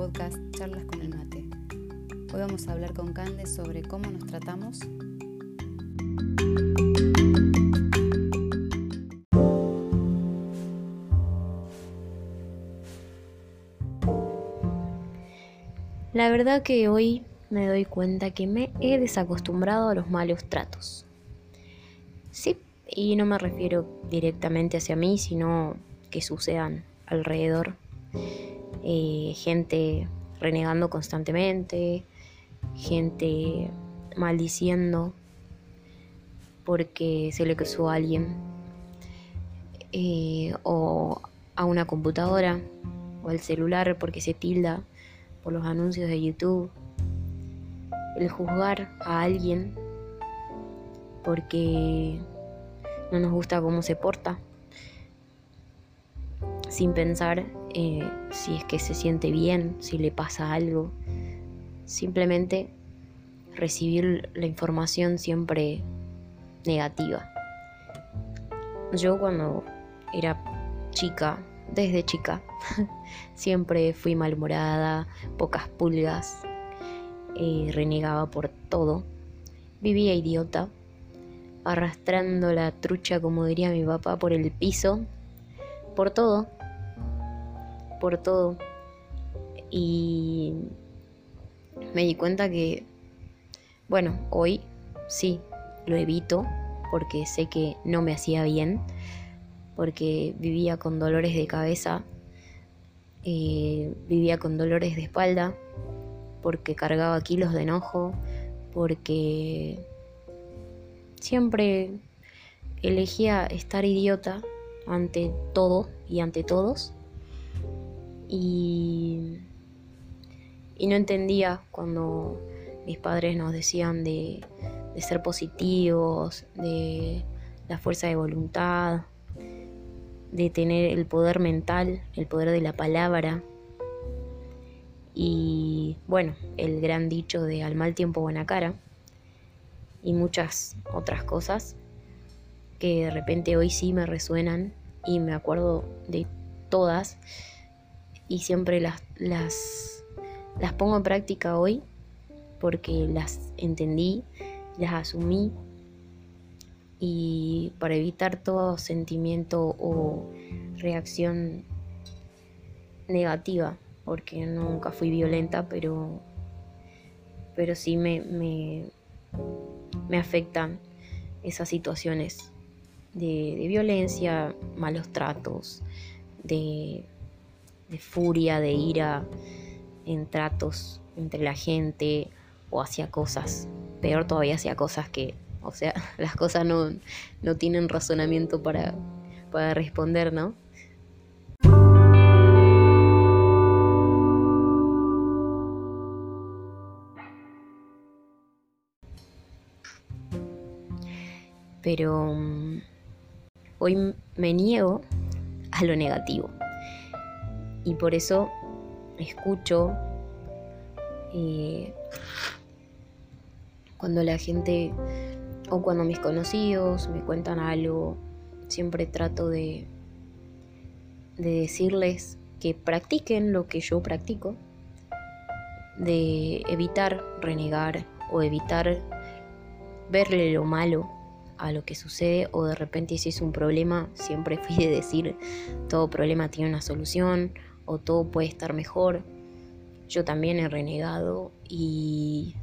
podcast Charlas con el Mate. Hoy vamos a hablar con Cande sobre cómo nos tratamos. La verdad que hoy me doy cuenta que me he desacostumbrado a los malos tratos. Sí, y no me refiero directamente hacia mí, sino que sucedan alrededor. Eh, gente renegando constantemente, gente maldiciendo porque se le cruzó a alguien, eh, o a una computadora, o al celular porque se tilda por los anuncios de YouTube, el juzgar a alguien porque no nos gusta cómo se porta, sin pensar eh, si es que se siente bien, si le pasa algo, simplemente recibir la información siempre negativa. Yo cuando era chica, desde chica, siempre fui malhumorada, pocas pulgas, eh, renegaba por todo, vivía idiota, arrastrando la trucha, como diría mi papá, por el piso, por todo, por todo. Y me di cuenta que, bueno, hoy sí, lo evito porque sé que no me hacía bien, porque vivía con dolores de cabeza, eh, vivía con dolores de espalda, porque cargaba kilos de enojo, porque siempre elegía estar idiota ante todo y ante todos. Y, y no entendía cuando mis padres nos decían de, de ser positivos, de la fuerza de voluntad, de tener el poder mental, el poder de la palabra. Y bueno, el gran dicho de al mal tiempo buena cara. Y muchas otras cosas que de repente hoy sí me resuenan y me acuerdo de todas y siempre las, las, las pongo en práctica hoy porque las entendí, las asumí. Y para evitar todo sentimiento o reacción negativa, porque nunca fui violenta, pero, pero sí me, me, me afectan esas situaciones de, de violencia, malos tratos, de de furia, de ira en tratos entre la gente o hacia cosas. Peor todavía hacia cosas que, o sea, las cosas no, no tienen razonamiento para, para responder, ¿no? Pero um, hoy me niego a lo negativo y por eso escucho eh, cuando la gente o cuando mis conocidos me cuentan algo, siempre trato de, de decirles que practiquen lo que yo practico, de evitar renegar o evitar verle lo malo a lo que sucede o de repente si es un problema, siempre fui de decir todo problema tiene una solución o todo puede estar mejor. Yo también he renegado y,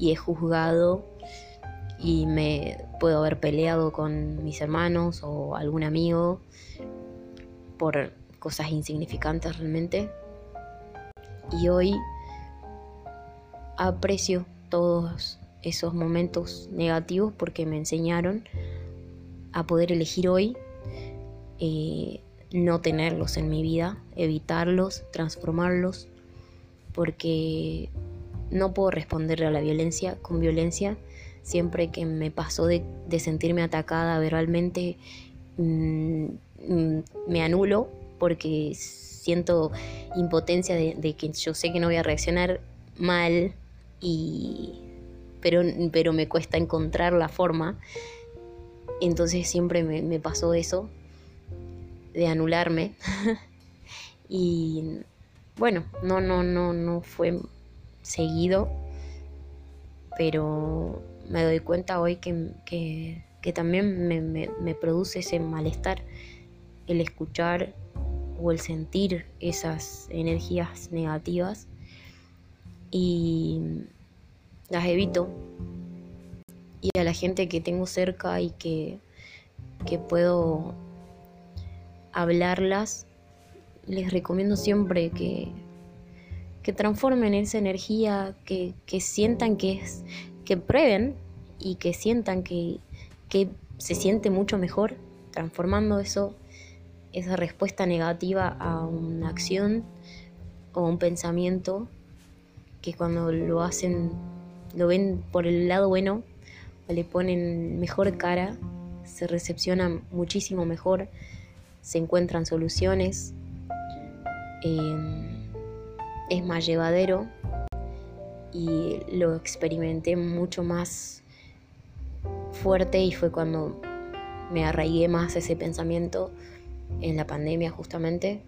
he juzgado y me puedo haber peleado con mis hermanos o algún amigo por cosas insignificantes realmente. Y hoy aprecio todos esos momentos negativos porque me enseñaron a poder elegir hoy eh, no tenerlos en mi vida, evitarlos, transformarlos, porque no puedo responderle a la violencia con violencia. Siempre que me pasó de, sentirme atacada verbalmente, mm, mm, me anulo porque siento impotencia de, que yo sé que no voy a reaccionar mal, y, pero, pero me cuesta encontrar la forma. Entonces siempre me pasó eso de anularme y bueno, no, no, no, no fue seguido, pero me doy cuenta hoy que, también me, me, produce ese malestar el escuchar o el sentir esas energías negativas y las evito. Y a la gente que tengo cerca y que, que puedo hablarlas, les recomiendo siempre que, que transformen esa energía, que, que sientan que es, que prueben y que sientan que, que se siente mucho mejor transformando eso, esa respuesta negativa a una acción o un pensamiento que cuando lo hacen, lo ven por el lado bueno, le ponen mejor cara, se recepciona muchísimo mejor, se encuentran soluciones, em, es más llevadero y lo experimenté mucho más fuerte y fue cuando me arraigué más ese pensamiento en la pandemia justamente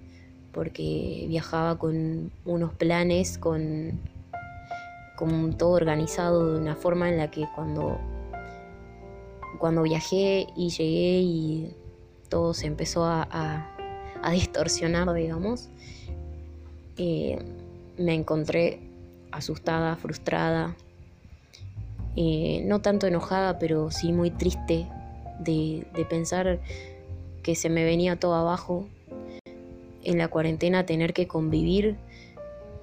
porque viajaba con unos planes, con, con todo organizado de una forma en la que cuando, cuando viajé y llegué y todo se empezó a, distorsionar, digamos, eh, me encontré asustada, frustrada, no tanto enojada, pero sí muy triste de, pensar que se me venía todo abajo en la cuarentena tener que convivir,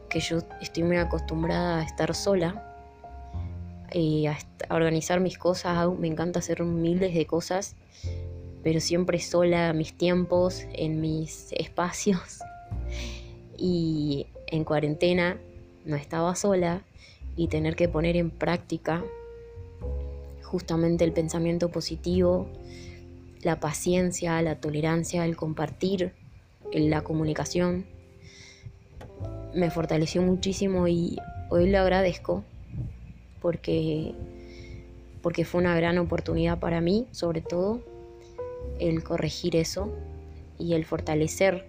que yo estoy muy acostumbrada a estar sola, y eh, a, organizar mis cosas, me encanta hacer miles de cosas pero siempre sola, mis tiempos, en mis espacios. Y en cuarentena no estaba sola y tener que poner en práctica justamente el pensamiento positivo, la paciencia, la tolerancia, el compartir, la comunicación, me fortaleció muchísimo y hoy lo agradezco porque, porque fue una gran oportunidad para mí, sobre todo, el corregir eso y el fortalecer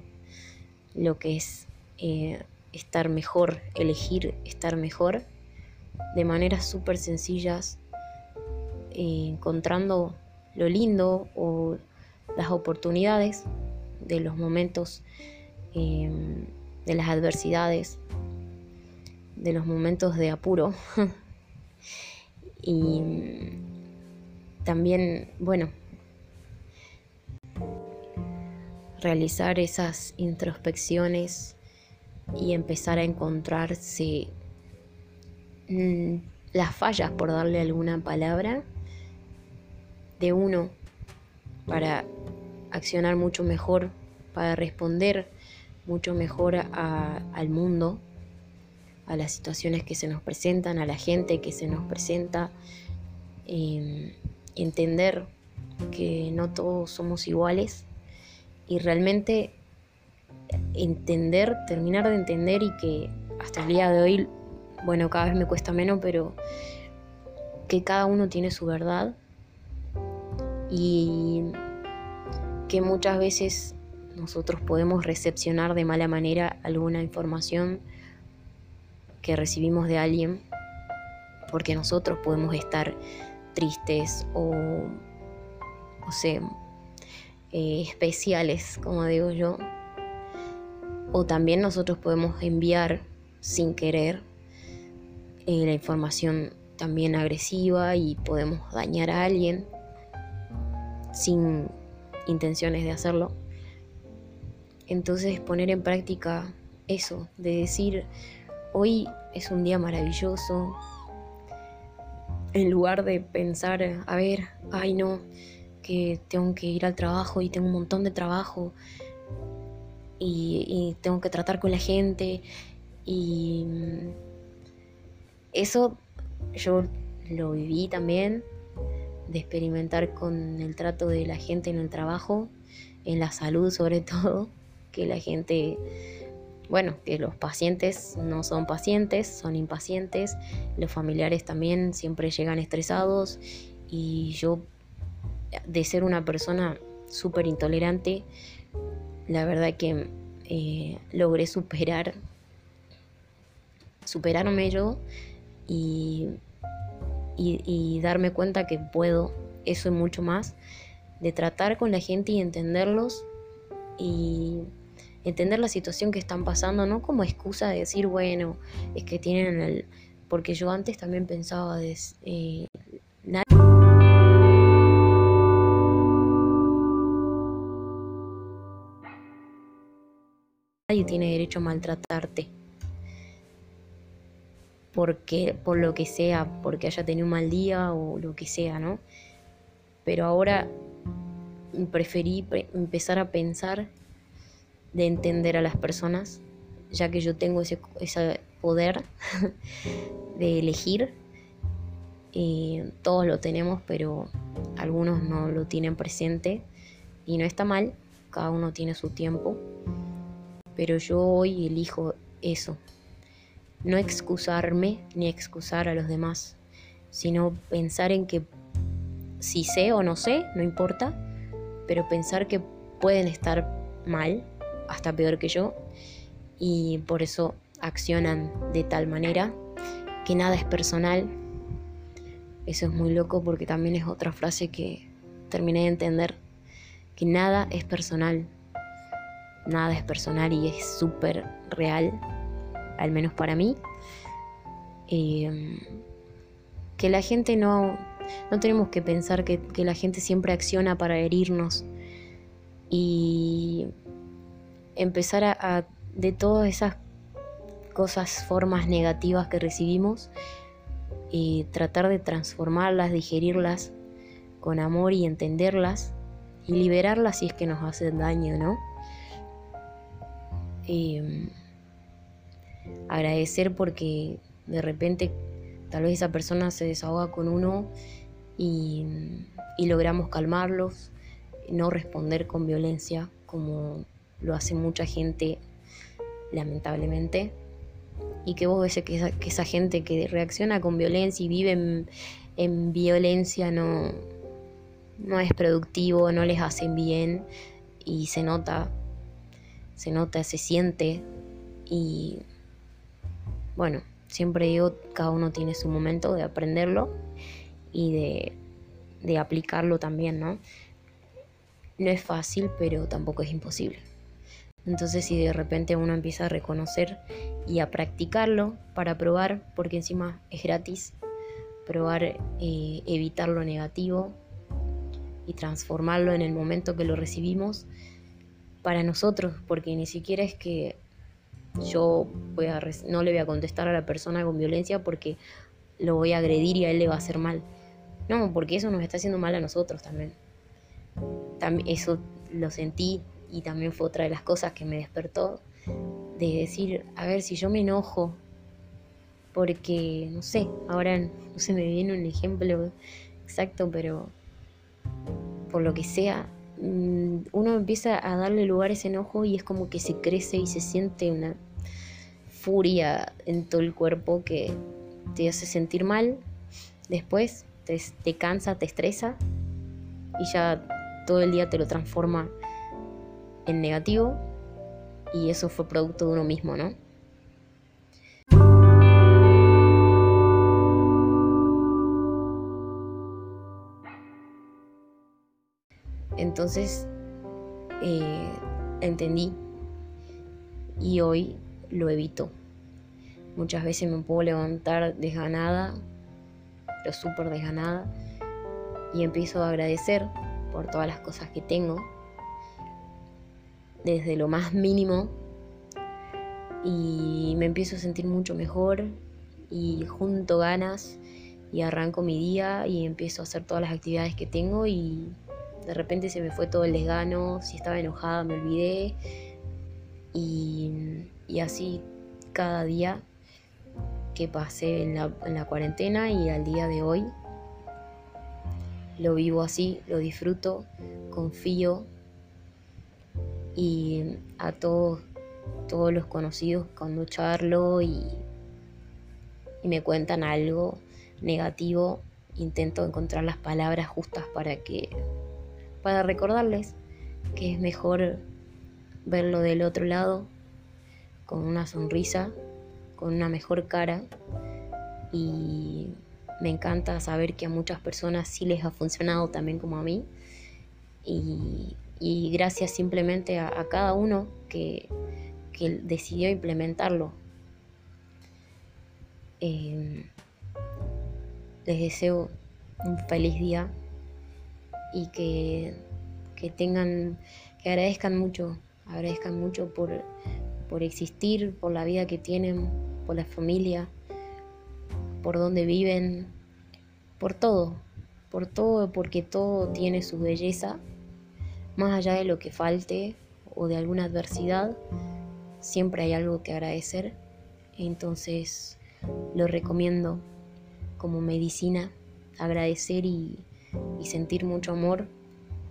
lo que es eh, estar mejor, elegir estar mejor de maneras súper sencillas, eh, encontrando lo lindo o las oportunidades de los momentos, em, de las adversidades, de los momentos de apuro. y también, bueno, realizar esas introspecciones y empezar a encontrarse mm, las fallas, por darle alguna palabra, de uno para accionar mucho mejor, para responder mucho mejor al mundo, a las situaciones que se nos presentan, a la gente que se nos presenta, em, entender que no todos somos iguales y realmente entender, terminar de entender y que hasta el día de hoy, bueno, cada vez me cuesta menos, pero que cada uno tiene su verdad y que muchas veces nosotros podemos recepcionar de mala manera alguna información que recibimos de alguien porque nosotros podemos estar tristes o, no sé, eh, especiales, como digo yo. O también nosotros podemos enviar sin querer eh, la información también agresiva y podemos dañar a alguien sin intenciones de hacerlo. Entonces poner en práctica eso, de decir, hoy es un día maravilloso, en lugar de pensar, a ver, ay no, tengo que ir al trabajo y tengo un montón de trabajo y, tengo que tratar con la gente y mm, eso yo lo viví también de experimentar con el trato de la gente en el trabajo, en la salud sobre todo, que la gente, bueno, que los pacientes no son pacientes, son impacientes, los familiares también siempre llegan estresados y yo de ser una persona súper intolerante, la verdad que eh, logré superar superarme yo y, y, darme cuenta que puedo. Eso y mucho más, de tratar con la gente y entenderlos y entender la situación que están pasando, no como excusa de decir, bueno, es que tienen el... Porque yo antes también pensaba de... Eh, tiene derecho a maltratarte. Porque, por lo que sea, porque haya tenido un mal día o lo que sea, ¿no? Pero ahora preferí empezar a pensar de entender a las personas, ya que yo tengo ese, poder de elegir. Y todos lo tenemos, pero algunos no lo tienen presente y no está mal, cada uno tiene su tiempo. Pero yo hoy elijo eso, no excusarme ni excusar a los demás, sino pensar en que si sé o no sé, no importa, pero pensar que pueden estar mal hasta peor que yo y por eso accionan de tal manera que nada es personal. Eso es muy loco porque también es otra frase que terminé de entender, que nada es personal. Nada es personal y es súper real, al menos para mí. Em, que la gente no, no tenemos que pensar que, la gente siempre acciona para herirnos y empezar a, de todas esas cosas, formas negativas que recibimos, y tratar de transformarlas, digerirlas con amor y entenderlas y liberarlas si es que nos hacen daño, ¿no? Em, agradecer porque de repente tal vez esa persona se desahoga con uno y, y logramos calmarlos, no responder con violencia como lo hace mucha gente, lamentablemente. Y que vos ves que esa, que esa gente que reacciona con violencia y vive en, violencia no, no es productivo, no les hacen bien y se nota, se nota, se siente y bueno, siempre digo, cada uno tiene su momento de aprenderlo y de, de aplicarlo también, ¿no? No es fácil, pero tampoco es imposible. Entonces si de repente uno empieza a reconocer y a practicarlo para probar, porque encima es gratis, probar eh, evitar lo negativo y transformarlo en el momento que lo recibimos para nosotros, porque ni siquiera es que yo no le voy a contestar a la persona con violencia porque lo voy a agredir y a él le va a hacer mal. No, porque eso nos está haciendo mal a nosotros también. también eso lo sentí y también fue otra de las cosas que me despertó de decir, a ver, si yo me enojo, porque, no sé, ahora no se me viene un ejemplo exacto, pero por lo que sea, mm, uno empieza a darle lugar a ese enojo y es como que se crece y se siente una furia en todo el cuerpo que te hace sentir mal, después te, te cansa, te estresa y ya todo el día te lo transforma en negativo y eso fue producto de uno mismo, ¿no? Entonces eh, entendí y hoy lo evito. Muchas veces me puedo levantar desganada, pero súper desganada, y empiezo a agradecer por todas las cosas que tengo desde lo más mínimo y me empiezo a sentir mucho mejor y junto ganas y arranco mi día y empiezo a hacer todas las actividades que tengo y de repente se me fue todo el desgano, si estaba enojada me olvidé. Y, así cada día que pasé en la, en la cuarentena y al día de hoy lo vivo así, lo disfruto, confío. Y a todos, todos los conocidos cuando charlo y, y me cuentan algo negativo, intento encontrar las palabras justas para que para recordarles que es mejor verlo del otro lado con una sonrisa, con una mejor cara. Y me encanta saber que a muchas personas sí les ha funcionado también como a mí. Y, gracias simplemente a, cada uno que, decidió implementarlo. Eh, les deseo un feliz día y que, que tengan, que agradezcan mucho, agradezcan mucho por, por existir, por la vida que tienen, por la familia, por donde viven, por todo, por todo, porque todo tiene su belleza, más allá de lo que falte o de alguna adversidad, siempre hay algo que agradecer, entonces lo recomiendo como medicina, agradecer y, sentir mucho amor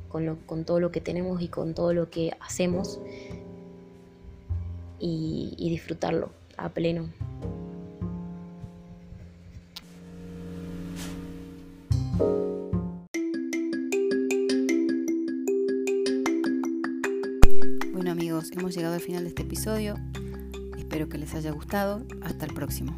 con, con, todo lo que tenemos y con todo lo que hacemos y, y disfrutarlo a pleno. Bueno amigos, hemos llegado al final de este episodio. Espero que les haya gustado. Hasta el próximo.